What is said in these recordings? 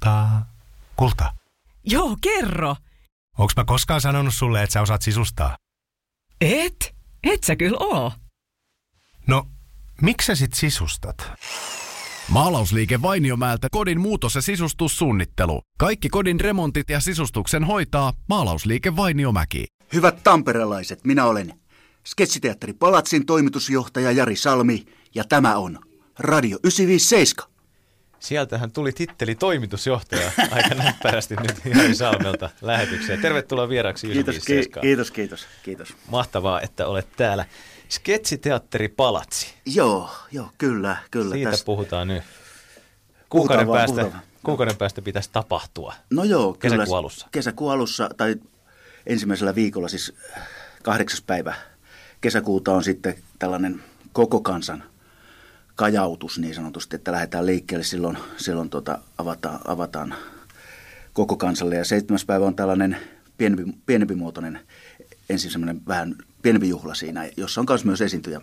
kultaa. Kulta, Joo, kerro. onks mä koskaan sanonut sulle, että sä osaat sisustaa? Et? Et sä kyllä oo. No, miksi sä sit sisustat? Maalausliike Vainiomäeltä kodin muutos- ja sisustussuunnittelu. Kaikki kodin remontit ja sisustuksen hoitaa Maalausliike Vainiomäki. Hyvät tamperelaiset, minä olen Sketsiteatteri Palatsin toimitusjohtaja Jari Salmi ja tämä on Radio 957. Sieltähän tuli titteli toimitusjohtaja aika näppärästi nyt Jari Salmelta lähetykseen. Tervetuloa vieraksi Kiitos, ki- 957. kiitos, kiitos, kiitos. Mahtavaa, että olet täällä. Sketsiteatteri Palatsi. Joo, joo, kyllä, kyllä. Siitä tästä- puhutaan nyt. Kuukauden päästä, puhutaan. kuukauden päästä pitäisi tapahtua. No joo, kyllä. Kesäkuun alussa. Kesäkuun alussa, tai ensimmäisellä viikolla, siis kahdeksas päivä kesäkuuta on sitten tällainen koko kansan kajautus niin sanotusti, että lähdetään liikkeelle, silloin, silloin tota, avataan, avataan koko kansalle. Ja seitsemäs päivä on tällainen pienempi, pienempi muotoinen, ensin semmoinen vähän pienempi juhla siinä, jossa on myös esiintyjä.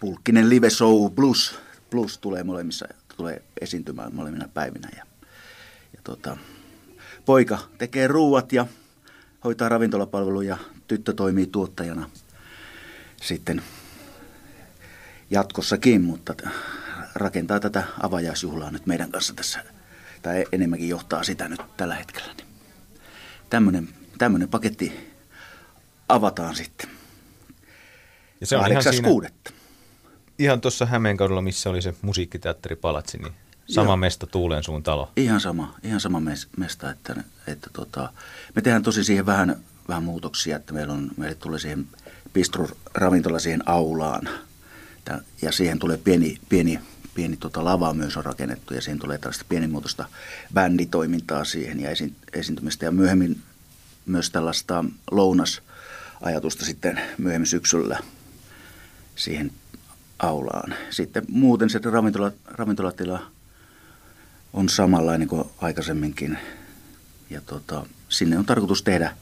Pulkkinen live show plus, plus tulee molemmissa, tulee esiintymään molemmina päivinä. Ja, ja tota, poika tekee ruuat ja hoitaa ravintolapalveluja, tyttö toimii tuottajana sitten jatkossakin, mutta rakentaa tätä avajaisjuhlaa nyt meidän kanssa tässä, tai enemmänkin johtaa sitä nyt tällä hetkellä. Niin tämmöinen, tämmöinen paketti avataan sitten. Ja se on ihan, siinä, 8.6. ihan tuossa Hämeenkadulla, missä oli se musiikkiteatteri Palatsi, niin sama Joo. mesta Tuulen suun talo. Ihan sama, ihan sama mes- mesta, että, että tota, me tehdään tosi siihen vähän, vähän muutoksia, että meillä on, meille tulee siihen bistro-ravintola siihen aulaan ja siihen tulee pieni, pieni, pieni tota lava myös on rakennettu ja siihen tulee tällaista pienimuotoista bänditoimintaa siihen ja esi- esiintymistä ja myöhemmin myös tällaista lounasajatusta sitten myöhemmin syksyllä siihen aulaan. Sitten muuten se ravintola, ravintolatila on samanlainen kuin aikaisemminkin. Ja tota, sinne on tarkoitus tehdä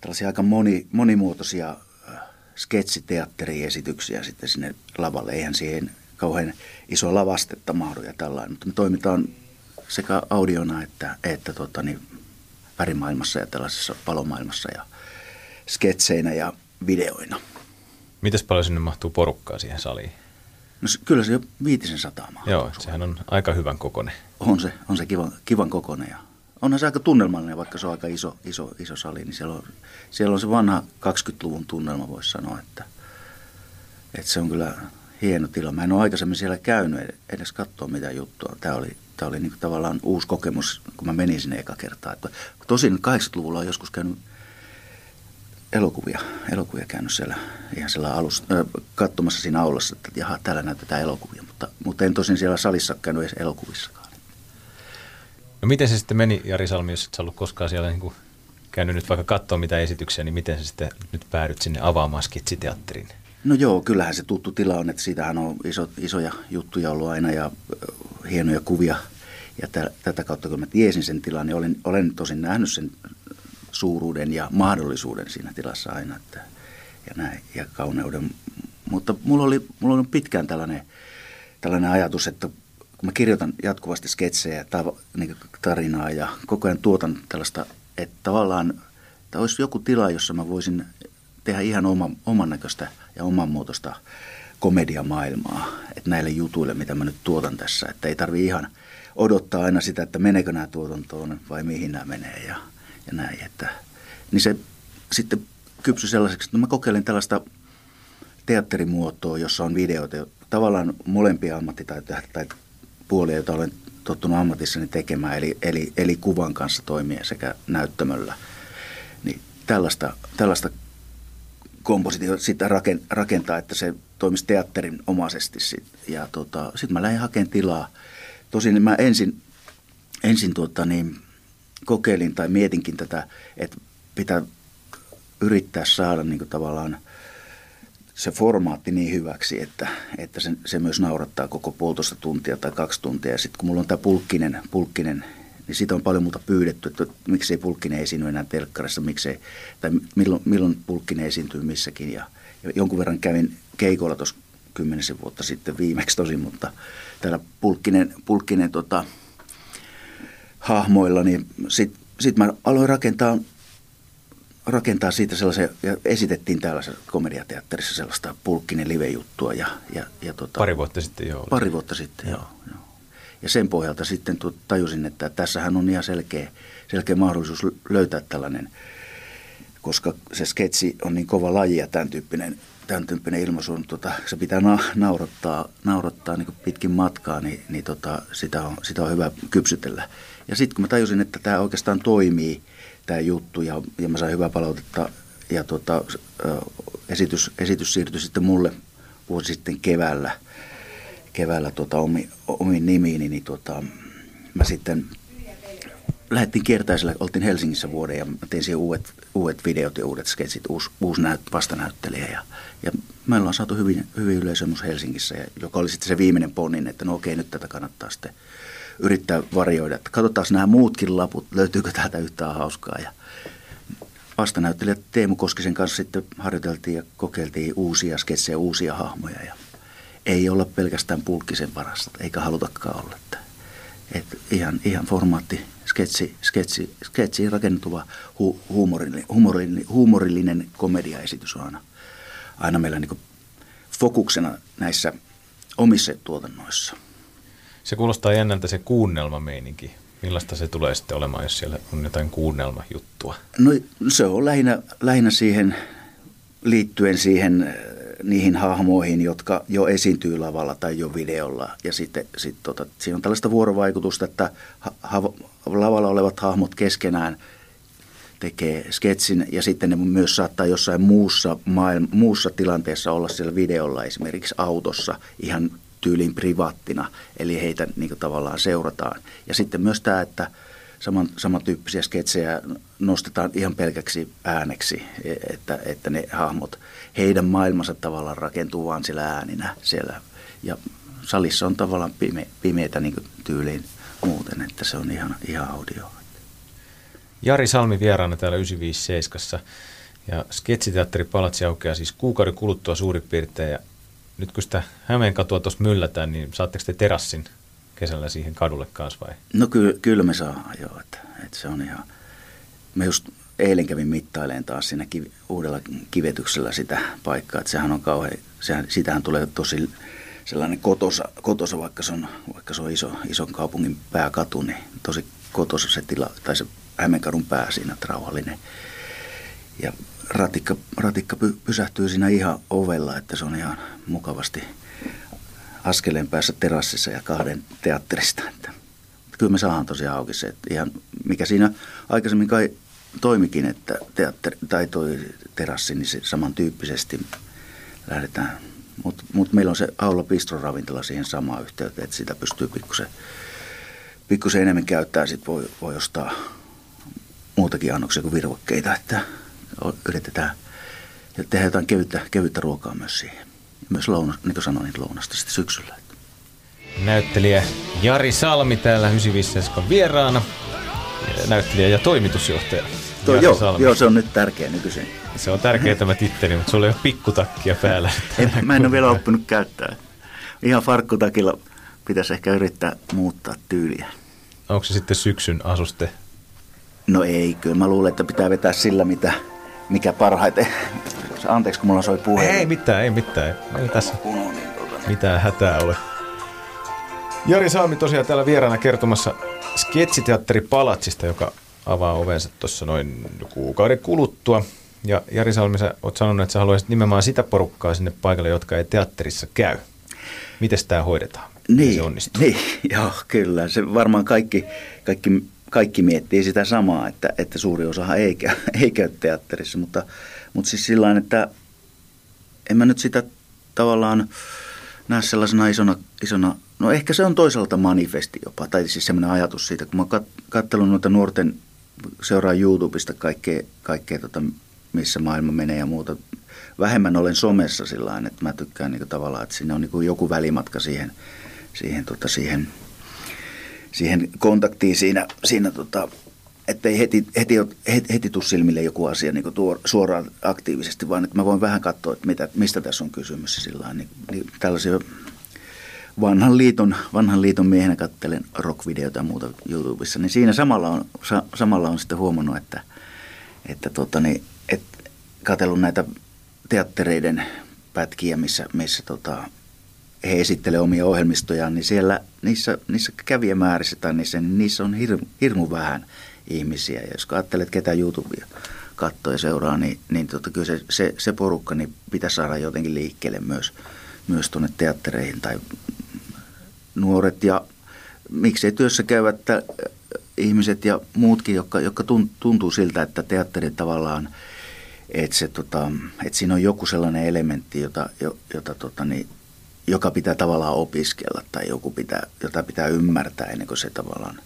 tällaisia aika moni, monimuotoisia sketsiteatteriesityksiä sitten sinne lavalle. Eihän siihen kauhean iso lavastetta mahdu ja tällainen, mutta me toimitaan sekä audiona että, että tota, niin, värimaailmassa ja tällaisessa palomaailmassa ja sketseinä ja videoina. Mitäs paljon sinne mahtuu porukkaa siihen saliin? No kyllä se jo viitisen sataamaa. Joo, sehän on aika hyvän kokoinen. On se, on se kivan, kivan kokoinen ja onhan se aika tunnelmallinen, vaikka se on aika iso, iso, iso sali, niin siellä on, siellä on se vanha 20-luvun tunnelma, voisi sanoa, että, että se on kyllä hieno tila. Mä en ole aikaisemmin siellä käynyt edes katsoa mitä juttua. Tämä oli, tämä oli niin tavallaan uusi kokemus, kun mä menin sinne eka kertaa. Että tosin 80-luvulla on joskus käynyt elokuvia, elokuvia käynyt siellä ihan siellä alussa, äh, katsomassa siinä aulassa, että jaha, täällä näytetään elokuvia, mutta, mutta en tosin siellä salissa käynyt edes elokuvissakaan. No miten se sitten meni, Jari Salmi, jos et ollut koskaan siellä niin kuin käynyt nyt vaikka katsoa mitä esityksiä, niin miten sä sitten nyt päädyt sinne avaamaan skitsiteatteriin? No joo, kyllähän se tuttu tila on, että siitähän on iso, isoja juttuja ollut aina ja ö, hienoja kuvia. Ja tä, tätä kautta kun mä tiesin sen tilan, niin olen, olen tosin nähnyt sen suuruuden ja mahdollisuuden siinä tilassa aina. Että, ja, näin, ja kauneuden. Mutta mulla oli, mulla oli pitkään tällainen, tällainen ajatus, että kun mä kirjoitan jatkuvasti sketsejä tav- niin tarinaa ja koko ajan tuotan tällaista, että tavallaan että olisi joku tila, jossa mä voisin tehdä ihan oma, oman näköistä ja oman muotoista komediamaailmaa. Että näille jutuille, mitä mä nyt tuotan tässä, että ei tarvi ihan odottaa aina sitä, että meneekö nämä tuotantoon vai mihin nämä menee ja, ja näin. Että, niin se sitten kypsy sellaiseksi, että mä kokeilin tällaista teatterimuotoa, jossa on videoita, tavallaan molempia ammattitaitoja tai puolia, joita olen tottunut ammatissani tekemään, eli, eli, eli kuvan kanssa toimia sekä näyttämöllä. Niin tällaista, tällaista kompositiota sitä raken, rakentaa, että se toimisi teatterin omaisesti. Sit. Ja tota, sitten mä lähdin hakemaan tilaa. Tosin mä ensin, ensin tuota, niin, kokeilin tai mietinkin tätä, että pitää yrittää saada niin tavallaan se formaatti niin hyväksi, että, että se, se myös naurattaa koko puolitoista tuntia tai kaksi tuntia. Sitten kun mulla on tämä pulkkinen, pulkkinen, niin siitä on paljon muuta pyydetty, että miksei pulkkinen esiinny enää telkkarissa, miksei, tai milloin, milloin pulkkinen esiintyy missäkin. Ja, ja jonkun verran kävin keikolla tuossa kymmenisen vuotta sitten viimeksi tosin, mutta täällä pulkkinen, pulkkinen tota, hahmoilla, niin sitten sit mä aloin rakentaa, rakentaa siitä sellaisen, ja esitettiin täällä komediateatterissa sellaista pulkkinen live-juttua. Ja, ja, ja tota, Pari vuotta sitten jo. Pari vuotta sitten, joo. joo. Ja sen pohjalta sitten tajusin, että tässähän on ihan selkeä, selkeä mahdollisuus löytää tällainen, koska se sketsi on niin kova laji ja tämän tyyppinen, tämän tyyppinen ilmaisu, on, tota, se pitää na- naurattaa, naurattaa niin pitkin matkaa, niin, niin tota, sitä, on, sitä on hyvä kypsytellä. Ja sitten kun mä tajusin, että tämä oikeastaan toimii, tämä juttu, ja, ja mä sain hyvää palautetta, ja tota, esitys, esitys siirtyi sitten mulle vuosi sitten keväällä – keväällä tuota, omi, omiin nimiini, niin tuota, mä sitten lähdettiin kiertäisellä, oltiin Helsingissä vuoden ja mä tein siihen uudet, uudet videot ja uudet sketsit, uusi, uusi näyt, vastanäyttelijä. Ja, ja me ollaan saatu hyvin, hyvin yleisömys Helsingissä, ja, joka oli sitten se viimeinen ponnin, että no okei, nyt tätä kannattaa sitten yrittää varjoida. Että katsotaan nämä muutkin laput, löytyykö täältä yhtään hauskaa. Ja vastanäyttelijä Teemu Koskisen kanssa sitten harjoiteltiin ja kokeiltiin uusia sketsejä, uusia hahmoja. Ja ei olla pelkästään pulkkisen varassa, eikä halutakaan olla. Että, että ihan, ihan formaatti, sketsi, sketsi, sketsiin rakentuva hu, huumorillinen, huumorillinen, huumorillinen komediaesitys on aina, aina meillä niin fokuksena näissä omissa tuotannoissa. Se kuulostaa jännältä se kuunnelmameininki. Millaista se tulee sitten olemaan, jos siellä on jotain kuunnelmajuttua? No se on lähinnä, lähinnä siihen liittyen siihen niihin hahmoihin, jotka jo esiintyy lavalla tai jo videolla. Ja sitten sit tota, siinä on tällaista vuorovaikutusta, että ha- ha- lavalla olevat hahmot keskenään tekee sketsin ja sitten ne myös saattaa jossain muussa, maailma, muussa tilanteessa olla siellä videolla, esimerkiksi autossa ihan tyylin privaattina, eli heitä niin tavallaan seurataan. Ja sitten myös tämä, että saman, samantyyppisiä sketsejä nostetaan ihan pelkäksi ääneksi, e, että, että ne hahmot, heidän maailmansa tavallaan rakentuu vaan sillä ääninä siellä. Ja salissa on tavallaan pime, pimeitä niin tyyliin muuten, että se on ihan, ihan audio. Jari Salmi vieraana täällä 957 ja sketsiteatteri Palatsi aukeaa siis kuukauden kuluttua suurin piirtein ja nyt kun sitä Hämeen katua tuossa myllätään, niin saatteko te terassin kesällä siihen kadulle kanssa vai? No ky- kyllä me saa, joo. Että, että se on ihan, me just eilen kävin mittailemaan taas siinä kiv- uudella kivetyksellä sitä paikkaa, että sehän on kauhean, sehän, sitähän tulee tosi sellainen kotosa, kotosa vaikka, se on, vaikka se on iso, ison kaupungin pääkatu, niin tosi kotosa se tila, tai se Hämeenkadun pää siinä, rauhallinen. Ja ratikka, ratikka py, pysähtyy siinä ihan ovella, että se on ihan mukavasti askeleen päässä terassissa ja kahden teatterista. Että kyllä me saadaan tosiaan auki se, että ihan mikä siinä aikaisemmin kai toimikin, että teatteri, tai toi terassi, niin se samantyyppisesti lähdetään. Mutta mut meillä on se Aula Bistro-ravintola siihen samaan yhteyteen, että sitä pystyy pikkusen, pikkusen enemmän käyttää. Sitten voi, voi ostaa muutakin annoksia kuin virvokkeita, että yritetään ja tehdä jotain kevyttä, kevyttä ruokaa myös siihen. Myös lounas, niin kuin sanoin, niin lounasta sitten syksyllä. Näyttelijä Jari Salmi täällä 95 vieraana näyttelijä ja toimitusjohtaja. Tuo, joo, joo, se on nyt tärkeä nykyisin. Se on tärkeä tämä titteli, mutta sulla ei ole pikkutakkia päällä. Ei, mä en ole vielä oppinut käyttää. Ihan farkkutakilla pitäisi ehkä yrittää muuttaa tyyliä. Onko se sitten syksyn asuste? No ei, kyllä mä luulen, että pitää vetää sillä, mitä, mikä parhaiten. Anteeksi, kun mulla soi puhe. Ei mitään, ei mitään. Ei tässä mitään hätää ole. Jari Salmi tosiaan täällä vieraana kertomassa sketsiteatteri Palatsista, joka avaa ovensa tuossa noin kuukauden kuluttua. Ja Jari Salmi, sä oot sanonut, että sä haluaisit nimenomaan sitä porukkaa sinne paikalle, jotka ei teatterissa käy. Miten tämä hoidetaan? Niin, se onnistuu? Niin, joo, kyllä. Se varmaan kaikki, kaikki, kaikki miettii sitä samaa, että, että suuri osa ei ei käy teatterissa. Mutta, mutta siis sillä että en mä nyt sitä tavallaan näe sellaisena isona, isona No ehkä se on toisaalta manifesti jopa, tai siis semmoinen ajatus siitä, kun mä oon katsellut noita nuorten, seuraa YouTubesta kaikkea, kaikkea tota, missä maailma menee ja muuta. Vähemmän olen somessa sillä että mä tykkään niin tavallaan, että siinä on niin joku välimatka siihen, siihen, tota, siihen, siihen kontaktiin siinä, siinä tota, että ei heti, heti, heti, heti tule silmille joku asia niin tuo, suoraan aktiivisesti, vaan että mä voin vähän katsoa, että mitä, mistä tässä on kysymys. Sillä niin, niin tällaisia vanhan liiton, vanhan liiton miehenä kattelen rockvideoita ja muuta YouTubessa, niin siinä samalla on, sa, samalla on sitten huomannut, että, että tota, niin, et katsellut näitä teattereiden pätkiä, missä, missä tota, he esittelevät omia ohjelmistojaan, niin siellä niissä, niissä kävijämäärissä tai niissä, niin niissä on hirmu, hirmu vähän ihmisiä. Ja jos ajattelet, ketä YouTubea katsoo ja seuraa, niin, niin tota, kyllä se, se, se porukka niin pitäisi saada jotenkin liikkeelle myös, myös tuonne teattereihin tai nuoret ja miksei työssä käyvät ihmiset ja muutkin, jotka, jotka tuntuu siltä, että teatteri tavallaan, että, se, tota, että siinä on joku sellainen elementti, jota, jota tota, niin, joka pitää tavallaan opiskella tai joku pitää, jota pitää ymmärtää ennen kuin se tavallaan.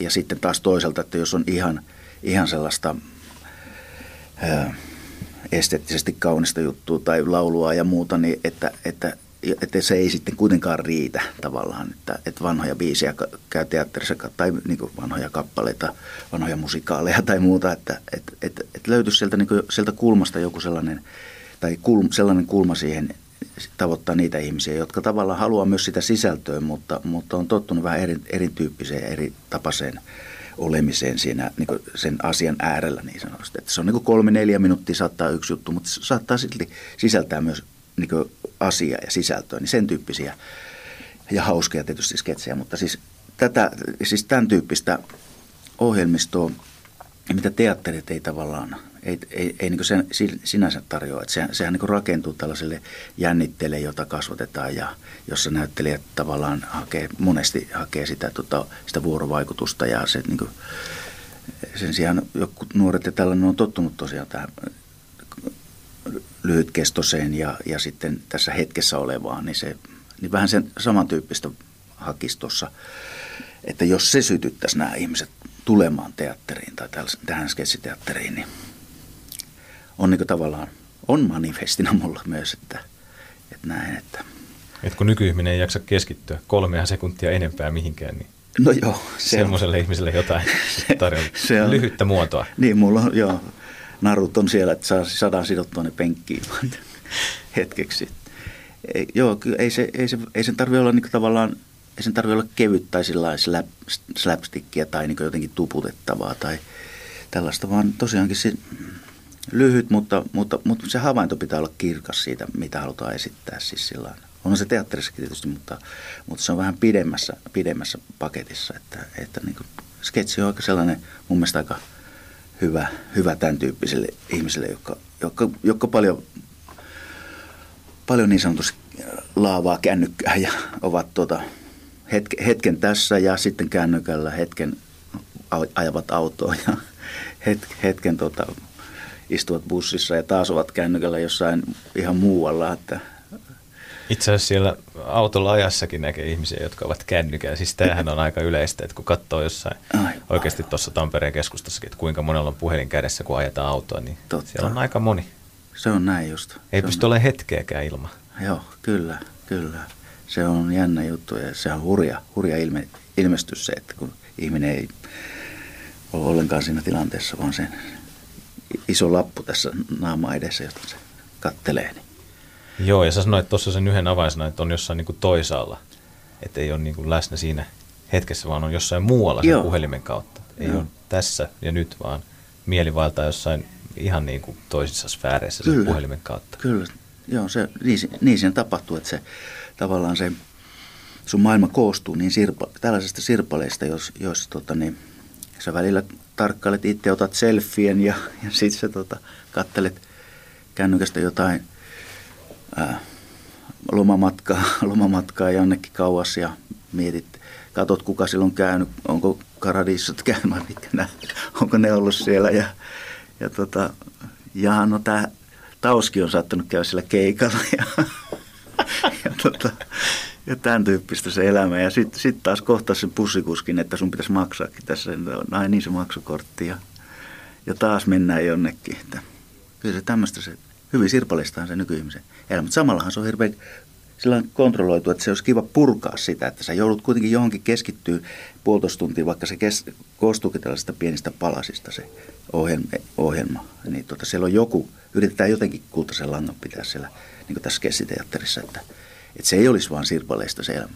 Ja sitten taas toisaalta, että jos on ihan, ihan sellaista ää, esteettisesti kaunista juttua tai laulua ja muuta, niin että, että, että se ei sitten kuitenkaan riitä tavallaan, että, että vanhoja biisejä käy teatterissa tai niin vanhoja kappaleita, vanhoja musikaaleja tai muuta, että, että, että, että löytyisi sieltä, niin sieltä kulmasta joku sellainen, tai kulm, sellainen kulma siihen tavoittaa niitä ihmisiä, jotka tavallaan haluaa myös sitä sisältöä, mutta, mutta on tottunut vähän eri, erityyppiseen ja eri tapaiseen olemiseen siinä niin sen asian äärellä niin sanotusti. Että se on niin kolme, neljä minuuttia saattaa yksi juttu, mutta se saattaa silti sisältää myös niin asiaa ja sisältöä, niin sen tyyppisiä ja hauskoja tietysti sketsejä, mutta siis, tätä, siis tämän tyyppistä ohjelmistoa, mitä teatterit ei tavallaan ei, ei, ei niin sen sinänsä tarjoa. Että sehän, sehän niin rakentuu tällaiselle jännitteelle, jota kasvatetaan ja jossa näyttelijät tavallaan hakee, monesti hakee sitä, tota, sitä vuorovaikutusta ja se, niin kuin, sen sijaan joku nuoret ja tällainen on tottunut tosiaan tähän lyhytkestoiseen ja, ja sitten tässä hetkessä olevaan, niin se niin vähän sen samantyyppistä hakistossa, että jos se sytyttäisi nämä ihmiset tulemaan teatteriin tai tähän sketsiteatteriin, niin on niin tavallaan on manifestina mulla myös, että, että näin. Että. Et kun nykyihminen ei jaksa keskittyä kolmea sekuntia enempää mihinkään, niin no joo, se semmoiselle on. ihmiselle jotain tarjolla. se on, lyhyttä muotoa. Niin, mulla on, joo, narut on siellä, että saa, saadaan sidottua ne penkkiin hetkeksi. Ei, joo, ei, se, ei, se, ei sen tarvitse olla niin tavallaan, ei sen tarvitse olla kevyt tai slap, slapstickia tai niin jotenkin tuputettavaa tai tällaista, vaan tosiaankin se, lyhyt, mutta, mutta, mutta se havainto pitää olla kirkas siitä, mitä halutaan esittää. Siis sillä on se teatterissakin tietysti, mutta, mutta se on vähän pidemmässä, pidemmässä paketissa. Että, että niin kuin sketsi on aika sellainen mun mielestä aika hyvä, hyvä tämän tyyppisille ihmisille, jotka, jotka, jotka paljon, paljon niin sanotusti laavaa kännykkää ja ovat tuota, hetken, hetken tässä ja sitten kännykällä hetken ajavat autoa ja hetken tuota, istuvat bussissa ja taas ovat kännykällä jossain ihan muualla. Että itse asiassa siellä autolla ajassakin näkee ihmisiä, jotka ovat kännykällä. Siis tämähän on aika yleistä, että kun katsoo jossain Ai, oikeasti tuossa Tampereen keskustassakin, että kuinka monella on puhelin kädessä, kun ajetaan autoa, niin Totta. siellä on aika moni. Se on näin just. Ei se pysty olemaan hetkeäkään ilman. Joo, kyllä, kyllä. Se on jännä juttu ja se on hurja, hurja ilme, ilmestys se, että kun ihminen ei ole ollenkaan siinä tilanteessa, vaan sen iso lappu tässä naama edessä, jota se kattelee. Niin. Joo, ja sä sanoit tuossa sen yhden avainsana, että on jossain niin kuin toisaalla, että ei ole niin kuin läsnä siinä hetkessä, vaan on jossain muualla sen Joo. puhelimen kautta. Ei Joo. ole tässä ja nyt, vaan mielivaltaa jossain ihan niin kuin toisissa sfääreissä kyllä, sen puhelimen kautta. Kyllä, Joo, se, niin, niin siinä tapahtuu, että se tavallaan se sun maailma koostuu niin sirpa, tällaisista sirpaleista, jos, jos tota, niin, sä välillä tarkkailet itse, otat selfien ja, ja sitten sä tota, kattelet kännykästä jotain ää, lomamatkaa, lomamatkaa jonnekin kauas ja mietit, katot kuka silloin on käynyt, onko Karadissot käynyt, mitkä nää, onko ne ollut siellä ja, ja tota, ja no tämä Tauski on saattanut käydä siellä keikalla ja, ja tota, ja tämän tyyppistä se elämä. Ja sitten sit taas kohtaa sen pussikuskin, että sun pitäisi maksaakin tässä. Ai niin se maksukortti ja, ja taas mennään jonnekin. Että kyllä se tämmöistä se, hyvin sirpalistahan se nykyihmisen elämä. Mutta samallahan se on hirveän sillä on kontrolloitu, että se olisi kiva purkaa sitä, että sä joudut kuitenkin johonkin keskittyä puolitoista tuntia, vaikka se kes, koostuukin tällaisista pienistä palasista se ohjelma. ohjelma. Niin tota, siellä on joku, yritetään jotenkin kultaisen langan pitää siellä, niin kuin tässä kessiteatterissa, että että se ei olisi vaan sirpaleista se elämä.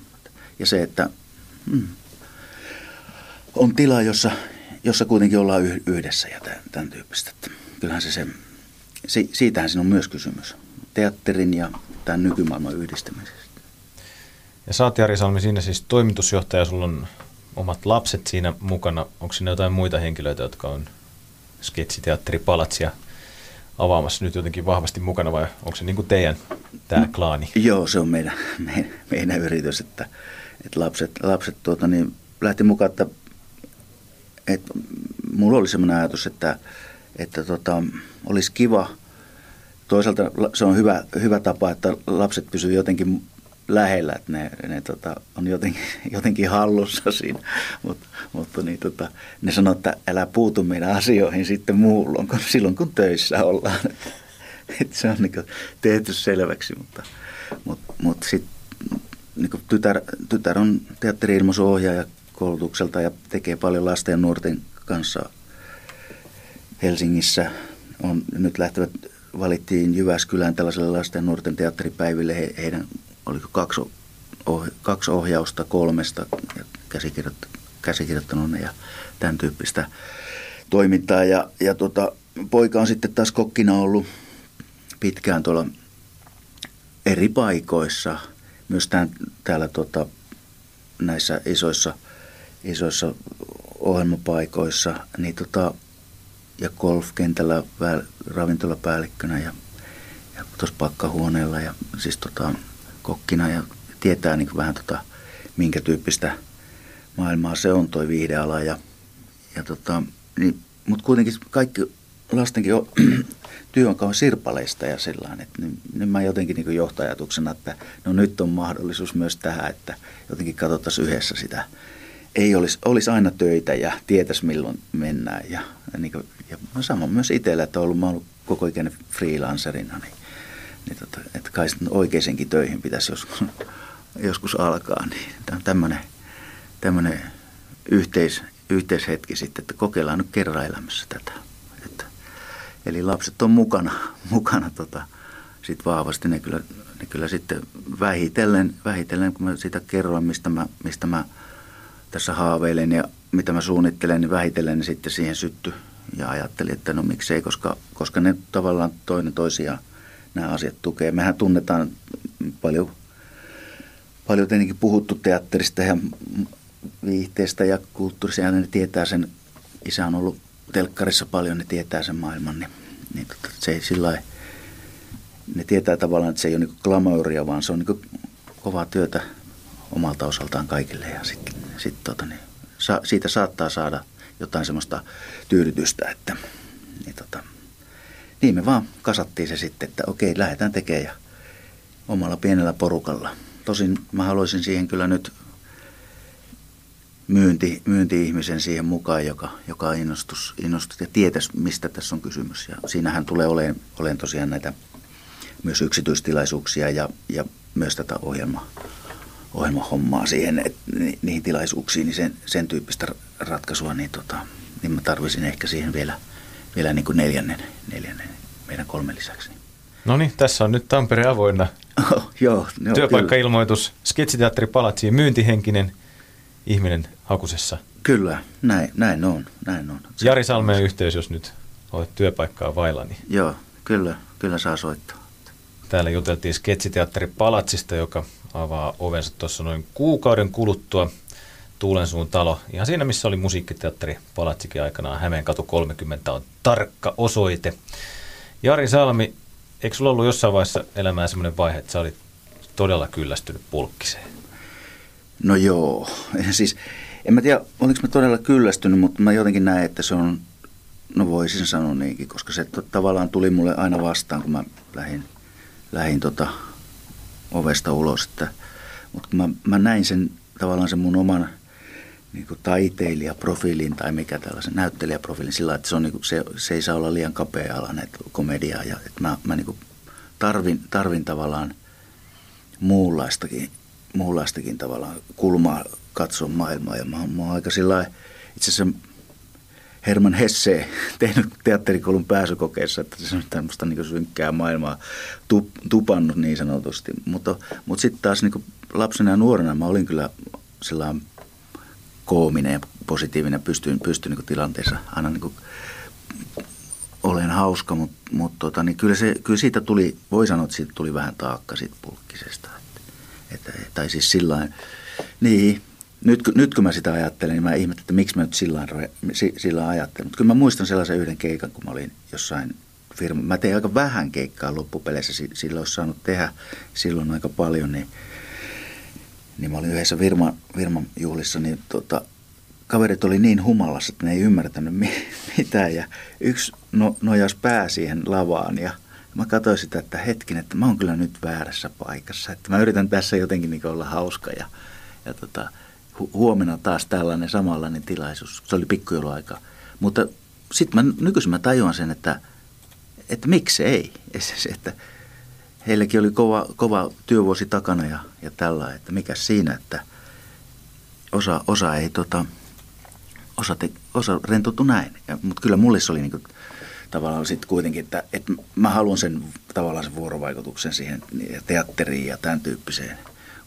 Ja se, että hmm, on tila, jossa, jossa kuitenkin ollaan yhdessä ja tämän, tämän tyyppistä. Että kyllähän se, se, siitähän siinä on myös kysymys. Teatterin ja tämän nykymaailman yhdistämisestä. Ja sä oot Jari Salmi siinä siis toimitusjohtaja, sulla on omat lapset siinä mukana. Onko siinä jotain muita henkilöitä, jotka on sketsiteatteri Palatsia avaamassa nyt jotenkin vahvasti mukana vai onko se niin kuin teidän tämä mm. klaani? Joo, se on meidän, meidän, meidän yritys, että, että lapset, lapset tuota, niin lähti mukaan, että, että mulla oli sellainen ajatus, että, että tota, olisi kiva, toisaalta se on hyvä, hyvä tapa, että lapset pysyvät jotenkin lähellä, että ne, ne tota, on jotenkin, jotenkin hallussa siinä. Mut, mutta niin, tota, ne sanoo, että älä puutu meidän asioihin sitten muulloin, kun silloin kun töissä ollaan. Et se on niin tehty selväksi, mutta, mutta, mutta sitten niin tytär, tytär on teatteri ohjaaja koulutukselta ja tekee paljon lasten ja nuorten kanssa Helsingissä. On nyt lähtevät, valittiin Jyväskylään tällaiselle lasten ja nuorten teatteripäiville he, heidän oliko kaksi, oh, kaksi ohjausta kolmesta ja käsikirjoittanut, käsikirjoittanut ja tämän tyyppistä toimintaa. Ja, ja tota, poika on sitten taas kokkina ollut pitkään tuolla eri paikoissa, myös tämän, täällä tota, näissä isoissa, isoissa ohjelmapaikoissa, niin tota, ja golfkentällä ravintolapäällikkönä ja, ja tuossa pakkahuoneella. Ja siis tota, kokkina ja tietää niin vähän tota, minkä tyyppistä maailmaa se on toi viihdeala. Ja, ja tota, niin, mutta kuitenkin kaikki lastenkin on, työ on kauan sirpaleista ja sellainen. Että niin, niin mä jotenkin niin johtajatuksena, että no nyt on mahdollisuus myös tähän, että jotenkin katsottaisiin yhdessä sitä. Ei olisi, olisi aina töitä ja tietäisi milloin mennään. Ja, ja, niin kuin, ja sama myös itsellä, että ollut, mä ollut koko ikäinen freelancerina, niin niin tota, että kai oikeisenkin töihin pitäisi joskus, joskus alkaa. Niin tämä on tämmöinen, tämmöinen yhteis, yhteishetki sitten, että kokeillaan nyt kerran elämässä tätä. Että, eli lapset on mukana, mukana tota, sit vahvasti. Ne kyllä, ne kyllä sitten vähitellen, vähitellen, kun mä sitä kerroin, mistä mä, mistä mä tässä haaveilen ja mitä mä suunnittelen, niin vähitellen ne sitten siihen sytty ja ajattelin, että no miksei, koska, koska ne tavallaan toinen toisiaan nämä asiat tukee. Mehän tunnetaan paljon, paljon tietenkin puhuttu teatterista ja viihteestä ja kulttuurista, ja ne tietää sen, isä on ollut telkkarissa paljon, ne tietää sen maailman, niin, niin tota, se ei sillä ne tietää tavallaan, että se ei ole niin glamouria, vaan se on niin kovaa työtä omalta osaltaan kaikille ja sitten sit, tota, niin, sa, siitä saattaa saada jotain semmoista tyydytystä, että niin, tota, niin me vaan kasattiin se sitten, että okei, lähdetään tekemään ja omalla pienellä porukalla. Tosin mä haluaisin siihen kyllä nyt myynti, myynti-ihmisen siihen mukaan, joka, joka innostus, innostus ja tietäisi, mistä tässä on kysymys. Ja siinähän tulee olemaan, olemaan tosiaan näitä myös yksityistilaisuuksia ja, ja myös tätä ohjelmaa, ohjelmahommaa siihen, että niihin tilaisuuksiin, niin sen, sen tyyppistä ratkaisua, niin, tota, niin mä tarvisin ehkä siihen vielä – vielä niin kuin neljännen, neljännen meidän kolmen lisäksi. No niin, tässä on nyt Tampere avoinna. Oh, joo, joo, Työpaikkailmoitus, sketsiteatteri Palatsiin, myyntihenkinen ihminen hakusessa. Kyllä, näin, näin on. Näin on. Jari Salmeen yhteys, jos nyt olet työpaikkaa vailla. Niin... Joo, kyllä, kyllä saa soittaa. Täällä juteltiin sketsiteatteri Palatsista, joka avaa ovensa tuossa noin kuukauden kuluttua. Tuulensuun talo. Ihan siinä, missä oli musiikkiteatteri Palatsikin aikanaan. Hämeenkatu 30 on tarkka osoite. Jari Salmi, eikö sulla ollut jossain vaiheessa elämää sellainen vaihe, että sä olit todella kyllästynyt pulkkiseen? No joo. Siis, en mä tiedä, oliko mä todella kyllästynyt, mutta mä jotenkin näen, että se on, no voisin sanoa niinkin, koska se tavallaan tuli mulle aina vastaan, kun mä lähdin, lähdin tota ovesta ulos. Että, mutta mä, mä näin sen tavallaan sen mun oman niin kuin taiteilijaprofiilin tai mikä tällaisen näyttelijäprofiilin sillä että se, on, niin kuin, se, se ei saa olla liian kapea-alainen komediaa. Ja, että mä, mä niin kuin tarvin, tarvin tavallaan muunlaistakin, muunlaistakin tavallaan kulmaa katsoa maailmaa. Ja mä, mä oon aika sillä itse asiassa Herman Hesse tehnyt teatterikoulun pääsykokeessa, että se on tämmöistä niin synkkää maailmaa tupannut niin sanotusti. Mutta, mutta sitten taas niin lapsena ja nuorena mä olin kyllä koominen ja positiivinen, pystyin, pystyin niin tilanteessa aina niin olen hauska, mutta, mutta tota, niin kyllä, se, kyllä siitä tuli, voi sanoa, että siitä tuli vähän taakka siitä pulkkisesta. Että, että, tai siis sillä niin, nyt, nyt kun mä sitä ajattelen, niin mä ihmettelen, että miksi mä nyt sillä, sillä ajattelen. Mutta kyllä mä muistan sellaisen yhden keikan, kun mä olin jossain firma. Mä tein aika vähän keikkaa loppupeleissä, sillä olisi saanut tehdä silloin aika paljon, niin, niin mä olin yhdessä firman, firman juhlissa, niin tota, kaverit oli niin humalassa, että ne ei ymmärtänyt mitään. Ja yksi no, nojas pää siihen lavaan ja mä katsoin sitä, että hetkin, että mä oon kyllä nyt väärässä paikassa. Että mä yritän tässä jotenkin niin olla hauska ja, ja tota, hu- huomenna taas tällainen samanlainen tilaisuus. Se oli pikkujouluaika. Mutta sitten mä nykyisin mä tajuan sen, että, että miksi ei. Että heilläkin oli kova, kova työvuosi takana ja, ja tällä, että mikä siinä, että osa, osa ei tota, osa, te, osa rentoutui näin. Mutta kyllä mulle se oli niin kuin, tavallaan sitten kuitenkin, että, että mä haluan sen tavallaan sen vuorovaikutuksen siihen teatteriin ja tämän tyyppiseen.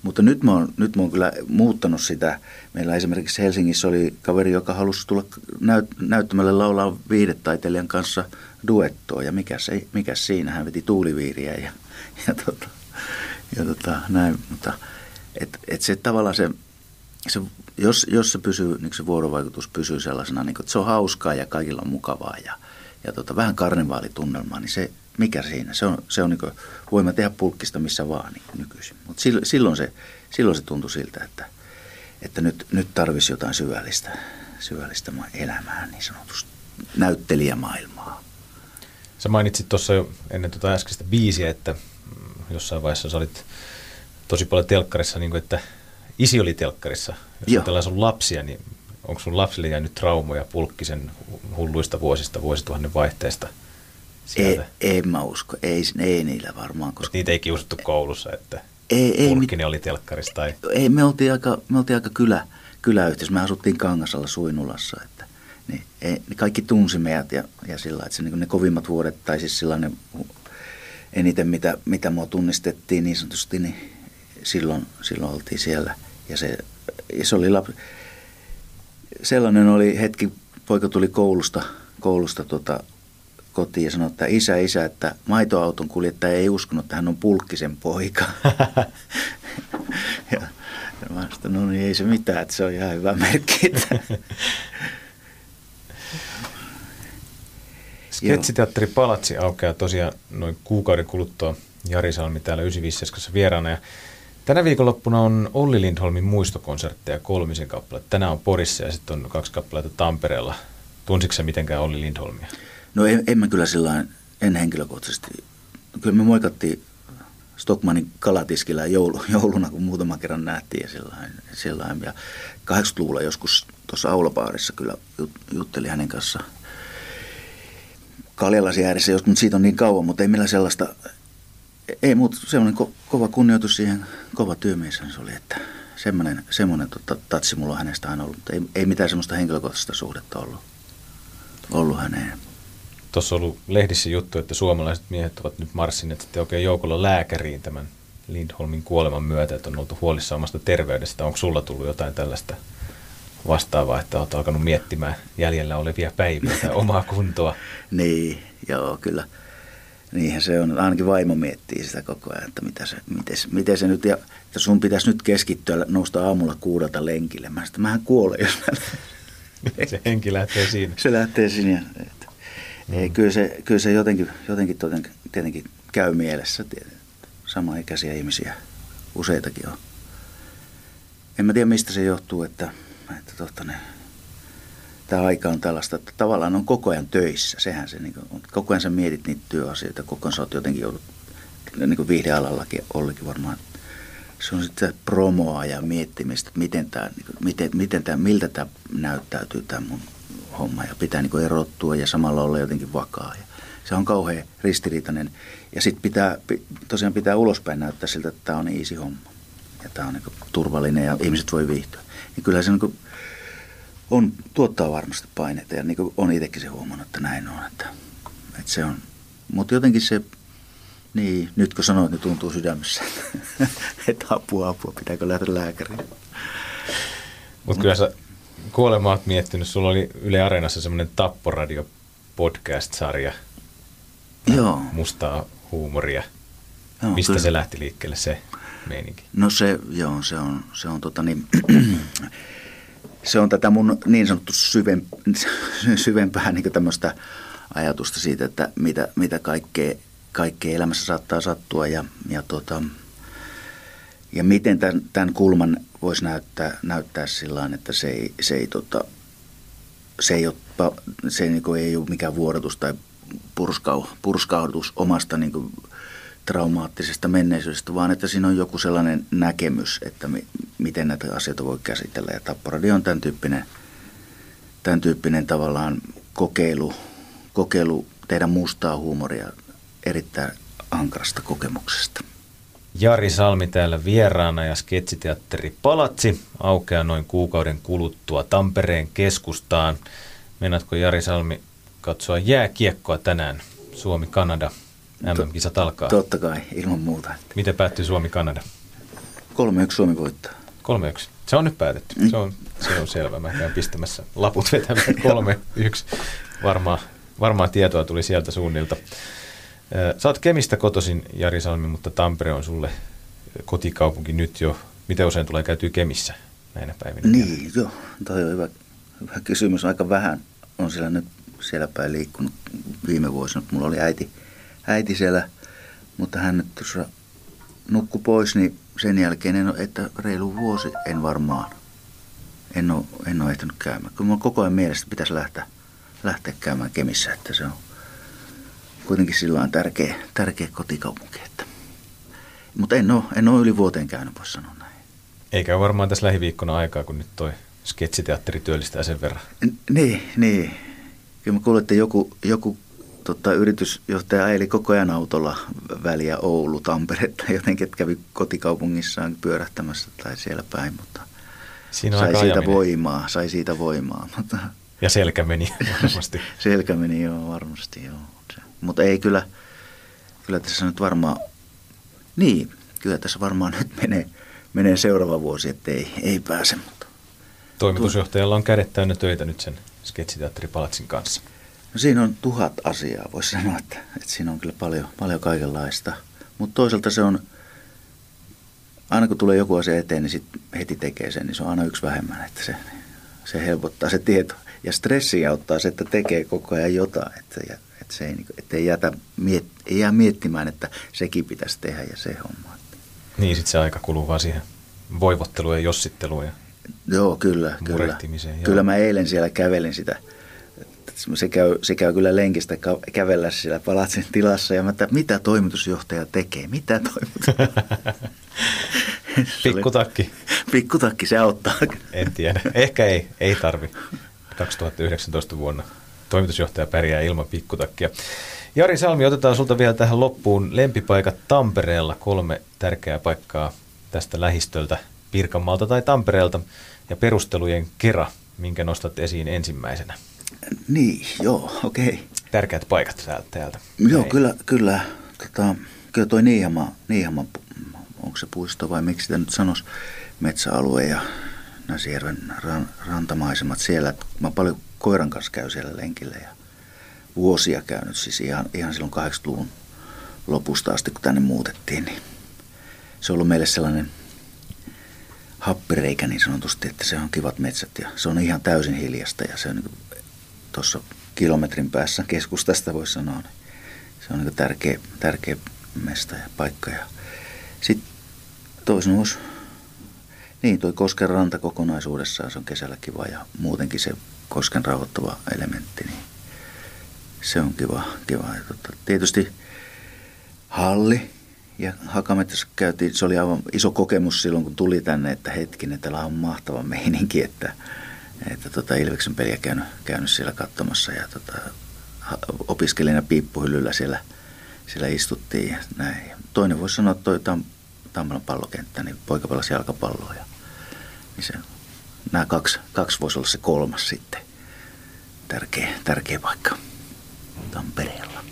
Mutta nyt mä, oon, nyt mä oon kyllä muuttanut sitä. Meillä esimerkiksi Helsingissä oli kaveri, joka halusi tulla näyt, näyttämälle laulaa viidetaiteilijan kanssa duettoa. Ja mikä, se, mikä siinä, hän veti tuuliviiriä ja, ja, tota, ja tota, näin. Mutta et, et se tavallaan se, se jos, jos se, pysyy, niin se vuorovaikutus pysyy sellaisena, niin kuin, että se on hauskaa ja kaikilla on mukavaa ja, ja tota, vähän karnevaalitunnelmaa, niin se, mikä siinä, se on, se on niin kuin, voimme tehdä pulkkista missä vaan niin nykyisin. Mutta silloin se, silloin se tuntui siltä, että, että nyt, nyt tarvisi jotain syvällistä, syvällistä elämää, niin sanotusti näyttelijämaailmaa. Sä mainitsit tuossa jo ennen tuota äskeistä biisiä, että jossain vaiheessa sä olit tosi paljon telkkarissa, niin kuin, että isi oli telkkarissa. Jos ajatellaan sun lapsia, niin onko sun lapsille jäänyt traumoja pulkkisen hulluista vuosista, vuosituhannen vaihteesta? Sieltä? Ei, en mä usko. Ei, ei niillä varmaan. Koska... Niitä ei kiusattu koulussa, että ei, pulkkinen mit... oli telkkarissa? Tai... Ei, me oltiin aika, me oltiin aika kylä, kyläyhteys. Me asuttiin Kangasalla Suinulassa. Että, niin, ei, niin kaikki tunsi meidät ja, ja sillä että se, niin ne kovimmat vuodet, tai siis sellainen eniten mitä, mitä mua tunnistettiin niin sanotusti, niin silloin, silloin oltiin siellä – ja se, ja se oli lapsi. Sellainen oli hetki, poika tuli koulusta, koulusta tota, kotiin ja sanoi, että isä, isä, että maitoauton kuljettaja ei uskonut, että hän on pulkkisen poika. ja, ja mä sanoin, no niin ei se mitään, että se on ihan hyvä merkki. Sketsiteatteri Palatsi aukeaa tosiaan noin kuukauden kuluttua Jari Salmi täällä 95 vieraana. Ja Tänä viikonloppuna on Olli Lindholmin muistokonsertteja kolmisen kappaletta. Tänään on Porissa ja sitten on kaksi kappaletta Tampereella. Tunsitko sä mitenkään Olli Lindholmia? No en, en mä kyllä sillä en henkilökohtaisesti. Kyllä me moikattiin Stockmanin kalatiskillä joulu, jouluna, kun muutama kerran nähtiin ja sillain, sillain. Ja 80-luvulla joskus tuossa aulapaarissa kyllä jut, jutteli hänen kanssa Kaljalasi ääressä, mutta siitä on niin kauan, mutta ei meillä sellaista ei muuta, semmoinen ko- kova kunnioitus siihen, kova työmies se oli, että semmoinen, semmoinen tota, tatsi mulla on hänestä aina ollut, mutta ei, ei mitään semmoista henkilökohtaista suhdetta ollut, ollut häneen. Tuossa ollut lehdissä juttu, että suomalaiset miehet ovat nyt marssineet sitten oikein joukolla lääkäriin tämän Lindholmin kuoleman myötä, että on oltu huolissa omasta terveydestä. Onko sulla tullut jotain tällaista vastaavaa, että olet alkanut miettimään jäljellä olevia päiviä tai omaa kuntoa? niin, joo, kyllä – Niinhän se on. Ainakin vaimo miettii sitä koko ajan, että mitä se, miten, miten se nyt, ja että sun pitäisi nyt keskittyä, nousta aamulla kuudelta lenkille. Mä sitten, mähän kuolen, jos mä... Se henki lähtee siinä. Se lähtee siinä. Että, mm. ei, kyllä, se, kyllä se jotenkin, jotenkin tietenkin käy mielessä. Samaikäisiä ihmisiä useitakin on. En mä tiedä, mistä se johtuu, että, että totta, ne tämä aika on tällaista, että tavallaan on koko ajan töissä. Sehän se, niin kuin, koko ajan sä mietit niitä työasioita, koko ajan sä oot jotenkin joudut, niin kuin viihdealallakin Ollikin varmaan, se on sitten promoa ja miettimistä, että miten tämä, niin kuin, miten, miten tämä, miltä tämä näyttäytyy tämä mun homma ja pitää niin kuin erottua ja samalla olla jotenkin vakaa. Ja se on kauhean ristiriitainen ja sitten pitää, tosiaan pitää ulospäin näyttää siltä, että tämä on easy homma ja tämä on niin kuin turvallinen ja ihmiset voi viihtyä. Niin kyllä se niin kuin, on, tuottaa varmasti paineita ja niin kuin on itsekin se huomannut, että näin on. Että, että se on. Mutta jotenkin se, niin nyt kun sanoit, niin tuntuu sydämessä, että apua, apua, pitääkö lähteä lääkäriin. Mutta kyllä sä kuolema oot miettinyt, sulla oli Yle Areenassa semmoinen Tapporadio podcast-sarja. Joo. Mustaa huumoria. Joo, Mistä kyllä. se lähti liikkeelle se meininki? No se, joo, se on, se on tota niin, se on tätä mun niin sanottu syvem, syvempää niin tämmöistä ajatusta siitä, että mitä, mitä kaikkea, kaikkea elämässä saattaa sattua ja, ja, tota, ja miten tämän, tämän kulman voisi näyttää, näyttää sillä että se ei, se ei, tota, se ei ole, se niin kuin ei ole mikään vuodatus tai purskau, purskaudutus omasta niin kuin traumaattisesta menneisyydestä, vaan että siinä on joku sellainen näkemys, että mi- miten näitä asioita voi käsitellä. Ja Tapporadio on tämän tyyppinen, tämän tyyppinen tavallaan kokeilu, kokeilu tehdä mustaa huumoria erittäin ankarasta kokemuksesta. Jari Salmi täällä vieraana ja sketsiteatteri Palatsi aukeaa noin kuukauden kuluttua Tampereen keskustaan. Meinaatko Jari Salmi katsoa jääkiekkoa tänään? Suomi-Kanada. MM-kisat alkaa. Totta kai, ilman muuta. Miten päättyy Suomi-Kanada? 3-1 Suomi voittaa. 3-1. Se on nyt päätetty. Se on, se on selvä. Mä käyn pistämässä laput vetämään 3-1. Varmaan, varmaan tietoa tuli sieltä suunnilta. Sä oot Kemistä kotoisin, Jari Salmi, mutta Tampere on sulle kotikaupunki nyt jo. Miten usein tulee käytyä Kemissä näinä päivinä? Niin, joo. Toi on hyvä, hyvä kysymys. Aika vähän on siellä nyt siellä päin liikkunut viime vuosina. Mulla oli äiti, äiti siellä, mutta hän nyt tuossa nukkui pois, niin sen jälkeen, en ole, että reilu vuosi en varmaan. En ole, en ole ehtinyt käymään. Kyllä mulla koko ajan mielessä, että pitäisi lähteä, lähteä käymään Kemissä, että se on kuitenkin sillä on tärkeä, tärkeä kotikaupunki. Että. Mutta en ole, en ole yli vuoteen käynyt, voisi sanoa näin. Eikä varmaan tässä lähiviikkona aikaa, kun nyt toi sketsiteatteri työllistää sen verran. N- Niin, niin. Kyllä mä kuulin, että joku, joku tota, yritysjohtaja ajeli koko ajan autolla väliä Oulu, Tampere tai jotenkin, että kävi kotikaupungissaan pyörähtämässä tai siellä päin, mutta Siinä sai aika siitä ajaminen. voimaa, sai siitä voimaa, mutta Ja selkä meni varmasti. selkä meni joo varmasti joo. Se- Mutta ei kyllä, kyllä tässä nyt varmaan, niin, kyllä tässä varmaan nyt menee, menee seuraava vuosi, että ei, ei pääse, mutta Toimitusjohtajalla on kädet täynnä töitä nyt sen sketsiteatteri Palatsin kanssa. No siinä on tuhat asiaa, voisi sanoa, että, että siinä on kyllä paljon, paljon kaikenlaista. Mutta toisaalta se on, aina kun tulee joku asia eteen, niin sit heti tekee sen, niin se on aina yksi vähemmän, että se, se helpottaa se tieto. Ja stressi auttaa se, että tekee koko ajan jotain, että, ja- että se ei, niinku- että ei, jätä, miet, ei jää miettimään, että sekin pitäisi tehdä ja se homma. Niin, sitten se aika kuluu vaan siihen voivotteluun ja jossitteluun. Ja Joo, kyllä, kyllä. Joo. Kyllä mä eilen siellä kävelin sitä. Se käy, se käy kyllä lenkistä kävellä siellä palatsin tilassa ja mä että mitä toimitusjohtaja tekee, mitä toimitusjohtaja Pikkutakki. Pikkutakki, se auttaa. En tiedä. Ehkä ei, ei tarvi 2019 vuonna. Toimitusjohtaja pärjää ilman pikkutakkia. Jari Salmi, otetaan sulta vielä tähän loppuun lempipaikat Tampereella. Kolme tärkeää paikkaa tästä lähistöltä, Pirkanmaalta tai Tampereelta. Ja perustelujen kera, minkä nostat esiin ensimmäisenä. Niin, joo, okei. Okay. Tärkeät paikat täältä. täältä. Joo, Näin. kyllä, kyllä, tota, kyllä toi Niihama, Niihama, onko se puisto vai miksi sitä nyt sanoisi, metsäalue ja Näsijärven ran, rantamaisemat siellä. Mä paljon koiran kanssa käyn siellä lenkillä ja vuosia käynyt, siis ihan, ihan silloin 80-luvun lopusta asti, kun tänne muutettiin, niin se on ollut meille sellainen happireikä niin sanotusti, että se on kivat metsät ja se on ihan täysin hiljasta ja se on niin tuossa kilometrin päässä keskustasta voisi sanoa, niin se on niin tärkeä, tärkeä mesta ja paikka. Ja sitten toisena olisi, niin toi Kosken ranta kokonaisuudessaan, se on kesällä kiva ja muutenkin se Kosken rauhoittava elementti, niin se on kiva. kiva. Ja tota, tietysti halli ja Hakametsässä käytiin, se oli aivan iso kokemus silloin, kun tuli tänne, että hetkinen, täällä on mahtava meininki, että, että tota Ilveksen peliä käynyt, käynyt siellä katsomassa ja tota, opiskelijana piippuhyllyllä siellä, siellä istuttiin ja näin. Toinen voisi sanoa, että toi Tam, Tammelan pallokenttä, niin poika pelasi jalkapalloa ja niin se, nämä kaksi, kaksi voisi olla se kolmas sitten. Tärkeä, tärkeä paikka Tampereella.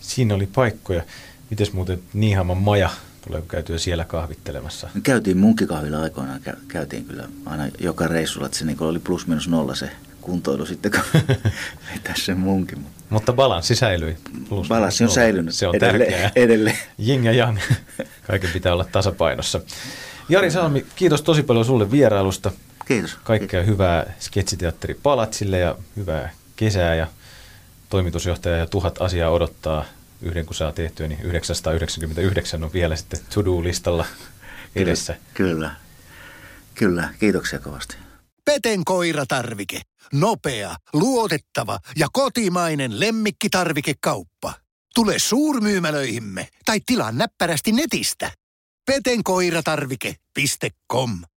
Siinä oli paikkoja. Mites muuten Niihaman maja, tuleeko käytyä siellä kahvittelemassa? Me käytiin munkkikahvilla aikoinaan, käytiin kyllä aina joka reissulla, että se niin oli plus minus nolla se kuntoilu sitten, kun vetäisi sen munkin. Mutta balanssi säilyi. Plus balanssi on säilynyt Se on edelleen, tärkeää. Edelleen. Jing ja jang. Kaiken pitää olla tasapainossa. Jari Salmi, kiitos tosi paljon sulle vierailusta. Kiitos. Kaikkea kiitos. hyvää sketsiteatteri Palatsille ja hyvää kesää ja toimitusjohtaja ja tuhat asiaa odottaa. Yhden kun saa tehtyä, niin 999 on vielä sitten to-do-listalla edessä. Kyllä, kyllä. Kyllä, kiitoksia kovasti. Peten koiratarvike. Nopea, luotettava ja kotimainen lemmikkitarvikekauppa. Tule suurmyymälöihimme tai tilaa näppärästi netistä. petenkoiratarvike.com